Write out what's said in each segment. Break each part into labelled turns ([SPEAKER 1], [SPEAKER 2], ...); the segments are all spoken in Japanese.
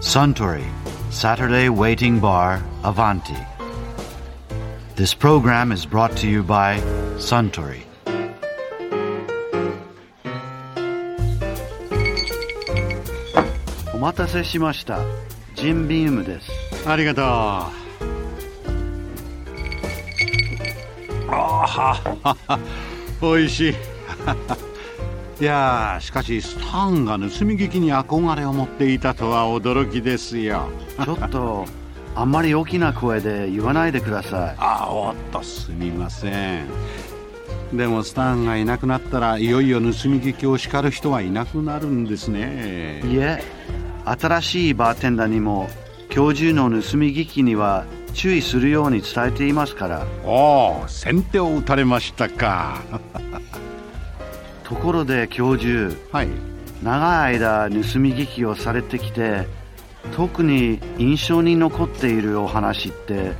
[SPEAKER 1] Suntory Saturday Waiting Bar Avanti. This program is brought to you by Suntory. お待たせしました。ジンビームです。
[SPEAKER 2] ありがとう。ああはおいしい。 いやーしかしスタンが盗み聞きに憧れを持っていたとは驚きですよ。
[SPEAKER 1] ちょっと、あんまり大きな声で言わないでください。
[SPEAKER 2] あおっとすみません。でもスタンがいなくなったらいよいよ盗み聞きを叱る人はいなくなるんですね。
[SPEAKER 1] いえ、新しいバーテンダーにも今日中の盗み聞きには注意するように伝えていますから。
[SPEAKER 2] おお先手を打たれましたか。
[SPEAKER 1] ところで教授、
[SPEAKER 2] はい。
[SPEAKER 1] 長い間盗み聞きをされてきて、特に印象に残っているお話って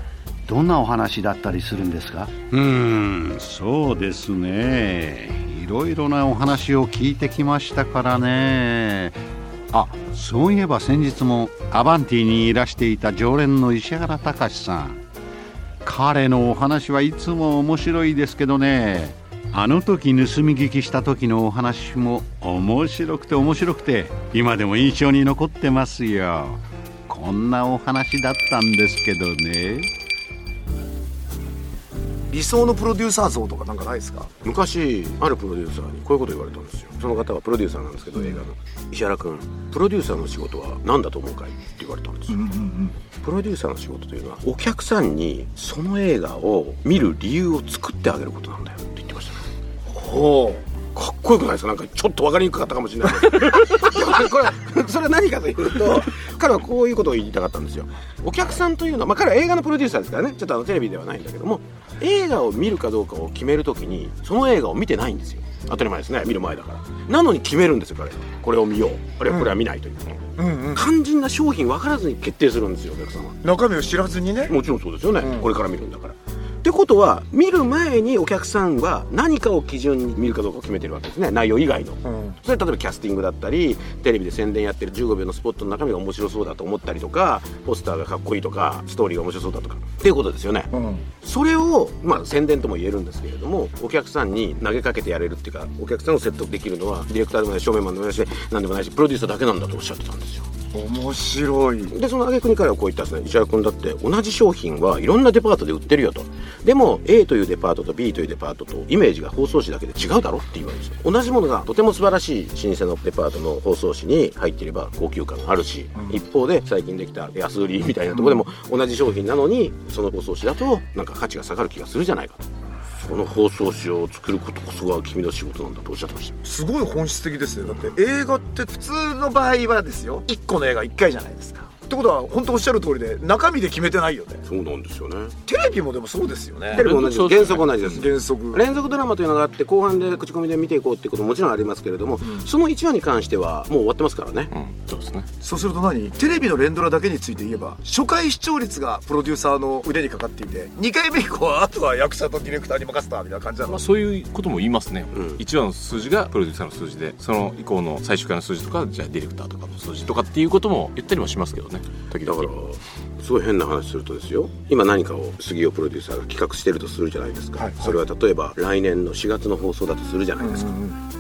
[SPEAKER 1] どんなお話だったりするんですか？
[SPEAKER 2] うーんそうですね。いろいろなお話を聞いてきましたからね。あそういえば先日もアバンティにいらしていた常連の石原隆さん。彼のお話はいつも面白いですけどねあの時盗み聞きした時のお話も面白くて面白くて今でも印象に残ってますよ。こんなお話だったんですけどね。
[SPEAKER 3] 理想のプロデューサー像とかなんかないですか？
[SPEAKER 4] 昔あるプロデューサーにこういうこと言われたんですよ。その方はプロデューサーなんですけど映画の。石原君プロデューサーの仕事は何だと思うかいって言われたんですよ、プロデューサーの仕事というのはお客さんにその映画を見る理由を作ってあげることなんだよ
[SPEAKER 3] ほ
[SPEAKER 4] かっこよくないですか？なんかちょっと分かりにくかったかもしれない。これそれは何かというと 彼はこういうことを言いたかったんですよ。お客さんというのは、まあ、彼は映画のプロデューサーですからね。ちょっとあのテレビではないんだけども映画を見るかどうかを決めるときにその映画を見てないんですよ。当たり前ですね。見る前だから。なのに決めるんですよ彼。はこれを見よう。あるいはこれは見ないという、
[SPEAKER 3] ううんうん。
[SPEAKER 4] 肝心な商品分からずに決定するんですよお客さんは
[SPEAKER 3] 中身を知らずにね。
[SPEAKER 4] もちろんそうですよね、
[SPEAKER 3] うん。
[SPEAKER 4] これから見るんだからってことは見る前にお客さんは何かを基準に見るかどうかを決めてるわけですね。内容以外の、
[SPEAKER 3] うん。
[SPEAKER 4] それ例えばキャスティングだったりテレビで宣伝やってる15秒のスポットの中身が面白そうだと思ったりとかポスターがかっこいいとかストーリーが面白そうだとか。っていうことですよね、
[SPEAKER 3] うん。
[SPEAKER 4] それを、まあ、宣伝とも言えるんですけれどもお客さんに投げかけてやれるっていうかお客さんを説得できるのはディレクターでもない正面マンでもないし何でもないしプロデューサーだけなんだとおっしゃってたんですよ
[SPEAKER 3] 面白い。
[SPEAKER 4] でその挙句に彼はこう言ったんですね。石原君だって同じ商品はいろんなデパートで売ってるよと。でも A というデパートと B というデパートとイメージが包装紙だけで違うだろって言われるんですよ。同じものがとても素晴らしい老舗のデパートの包装紙に入っていれば高級感があるし、一方で最近できた安売りみたいなところでも同じ商品なのにその包装紙だとなんか価値が下がる気がするじゃないかとその包装紙を作ることこそが君の仕事なんだとおっしゃってました。
[SPEAKER 3] すごい本質的ですね。だって映画って普通の場合はですよ。1個の映画1回じゃないですか。ってことは本当おっしゃる通りで中身で決めてないよね。
[SPEAKER 4] そうなんですよね。
[SPEAKER 3] テレビもでもそうですよね。
[SPEAKER 4] テレビも同じです原則同じです。
[SPEAKER 3] 原則。
[SPEAKER 4] 連続ドラマというのがあって後半で口コミで見ていこうっていうことももちろんありますけれども、その1話に関してはもう終わってますからね、
[SPEAKER 5] そうですね。
[SPEAKER 3] そうすると何？テレビの連ドラだけについて言えば初回視聴率がプロデューサーの腕にかかっていて2回目以降はあとは役者とディレクターに任せたみたいな感じなの？
[SPEAKER 5] まあ、そういうことも言いますね、
[SPEAKER 4] うん。
[SPEAKER 5] 1話の数字がプロデューサーの数字でその以降の最終回の数字とかじゃあディレクターとかの数字とかっていうことも言ったりもしますけどね時々。
[SPEAKER 4] だからすごい変な話するとですよ今何かを杉尾プロデューサーが企画してるとするじゃないですか、
[SPEAKER 3] はいはい。
[SPEAKER 4] それは例えば来年の4月の放送だとするじゃないですか、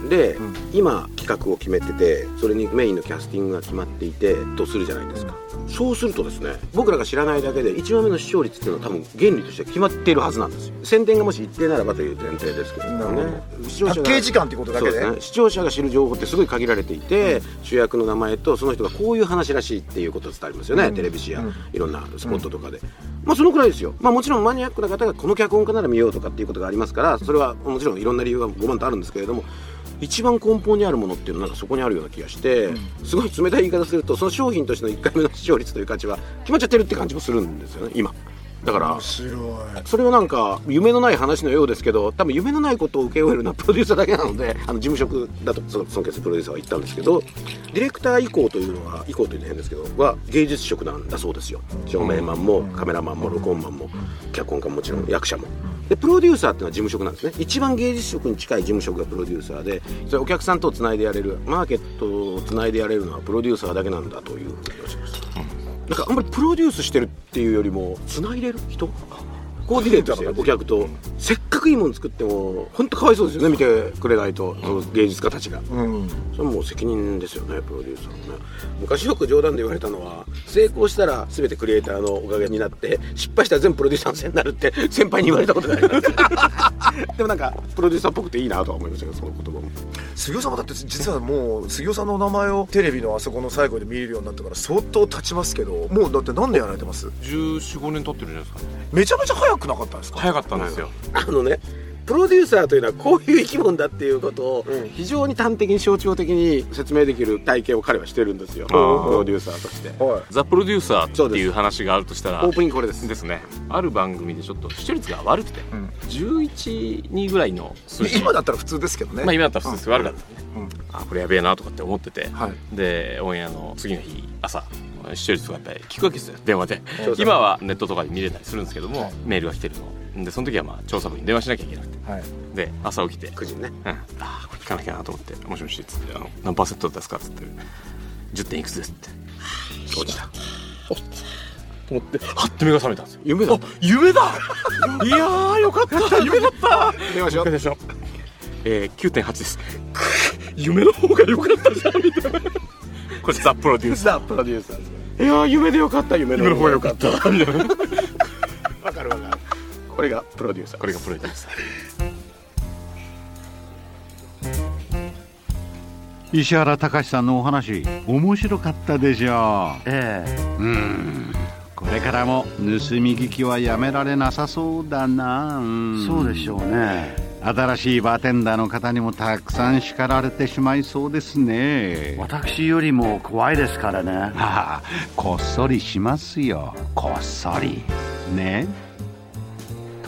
[SPEAKER 4] で、今企画を決めててそれにメインのキャスティングが決まっていてとするじゃないですか、そうするとですね僕らが知らないだけで1話目の視聴率っていうのは多分原理として決まっているはずなんですよ。宣伝がもし一定ならばという前提ですけど
[SPEAKER 3] なる
[SPEAKER 4] もね。視聴者が
[SPEAKER 3] パッケージ感ってことだけで。
[SPEAKER 4] そうですね。視聴者が知る情報ってすごい限られていて、主役の名前とその人がこういう話らしいっていうこと伝わりますよね、テレビ誌やいろんなスポットとかで、まあそのくらいですよ。まあもちろんマニアックな方がこの脚本家なら見ようとかっていうことがありますからそれはもちろんいろんな理由は5万とあるんですけれども一番根本にあるものっていうのはなんかそこにあるような気がして、すごい冷たい言い方するとその商品としての1回目の視聴率という価値は決まっちゃってるって感じもするんですよね今だからそれはなんか夢のない話のようですけど多分夢のないことを受け負えるのは プロデューサーだけなのであの事務職だとその尊敬するプロデューサーは言ったんですけどディレクター以降というのは以降というのは変ですけどは芸術職なんだそうですよ。照明マンもカメラマンも録音マンも脚本家ももちろん役者も。でプロデューサーっていうのは事務職なんですね。一番芸術職に近い事務職がプロデューサーでそれお客さんとつないでやれるマーケットをつないでやれるのはプロデューサーだけなんだというふうにおっしゃいましたなんかあんまりプロデュースしてるっていうよりもつないでる人？コーディネートしお客と、せっかくいいもの作っても本当かわいそうですよね見てくれないと、その芸術家たちが、
[SPEAKER 3] うん。
[SPEAKER 4] それはもう責任ですよねプロデューサーのね。昔よく冗談で言われたのは成功したら全てクリエイターのおかげになって失敗したら全部プロデューサーのせいになるって先輩に言われたことがあります。でもなんかプロデューサーっぽくていいなとは思いましたけどその言葉も。
[SPEAKER 3] 杉尾さんもだって実はもう杉尾さんのお名前をテレビのあそこの最後で見れるようになってから相当経ちますけどもうだって何年やられてます
[SPEAKER 5] ？1415年経ってるんじゃないですかね。
[SPEAKER 3] めちゃめちゃ早くなかったんですか？
[SPEAKER 5] 早かったんですよ。
[SPEAKER 4] あのねプロデューサーというのはこういう生き物だっていうことを
[SPEAKER 3] うん。
[SPEAKER 4] 非常に端的に象徴的に説明できる体験を彼はしてるんですよ。プ
[SPEAKER 5] ー
[SPEAKER 4] ロデューサーとして。
[SPEAKER 3] はい。
[SPEAKER 5] ザ・プロデューサーっていう話があるとしたら
[SPEAKER 4] オープニングこれです。
[SPEAKER 5] ですねある番組でちょっと視聴率が悪くて、
[SPEAKER 3] ん。
[SPEAKER 5] 11人ぐらいの数字。
[SPEAKER 3] 今だったら普通ですけどね。
[SPEAKER 5] まあ今だったら普通です。悪かった。ね、
[SPEAKER 3] うん。
[SPEAKER 5] あこれやべえなとかって思ってて、
[SPEAKER 3] はい。
[SPEAKER 5] でオンエアの次の日朝視聴率がやっぱり聞くわけですよ。電話で。
[SPEAKER 3] うん
[SPEAKER 5] 今はネットとかで見れたりするんですけども、
[SPEAKER 3] はい。
[SPEAKER 5] メールが来てるのでその時はまあ調査部に電話しなきゃいけなくて。
[SPEAKER 3] はい。
[SPEAKER 5] で朝起きて。
[SPEAKER 4] 9時にね。
[SPEAKER 5] うん、ああこれ聞かなきゃなと思って「もしもし」っつってあの「何パーセントですか?」っつって「10点いくつです」って。
[SPEAKER 4] 落ちた。
[SPEAKER 5] と思ってはって目が覚めたんですよ。
[SPEAKER 4] 夢だ。
[SPEAKER 5] あ夢だ！いやーよかった。夢だった。
[SPEAKER 4] 電話しよう。
[SPEAKER 5] でしょ。えー、9.8です。夢の方が良かったじゃんみたいな。これザ・プロデューサ
[SPEAKER 4] ザ・プロデューサー。いやー夢でよかった。夢
[SPEAKER 5] の方が良かった。みたいな
[SPEAKER 4] これがプロデューサー。
[SPEAKER 5] これがプロデューサー。
[SPEAKER 2] 石原隆さんのお話面白かったでしょ
[SPEAKER 1] ええ。
[SPEAKER 2] ううん。これからも盗み聞きはやめられなさそうだな。うん
[SPEAKER 1] そうでしょうね。
[SPEAKER 2] 新しいバーテンダーの方にもたくさん叱られてしまいそうですね。
[SPEAKER 1] 私よりも怖いですからね。
[SPEAKER 2] ああこっそりしますよ。こっそり。ね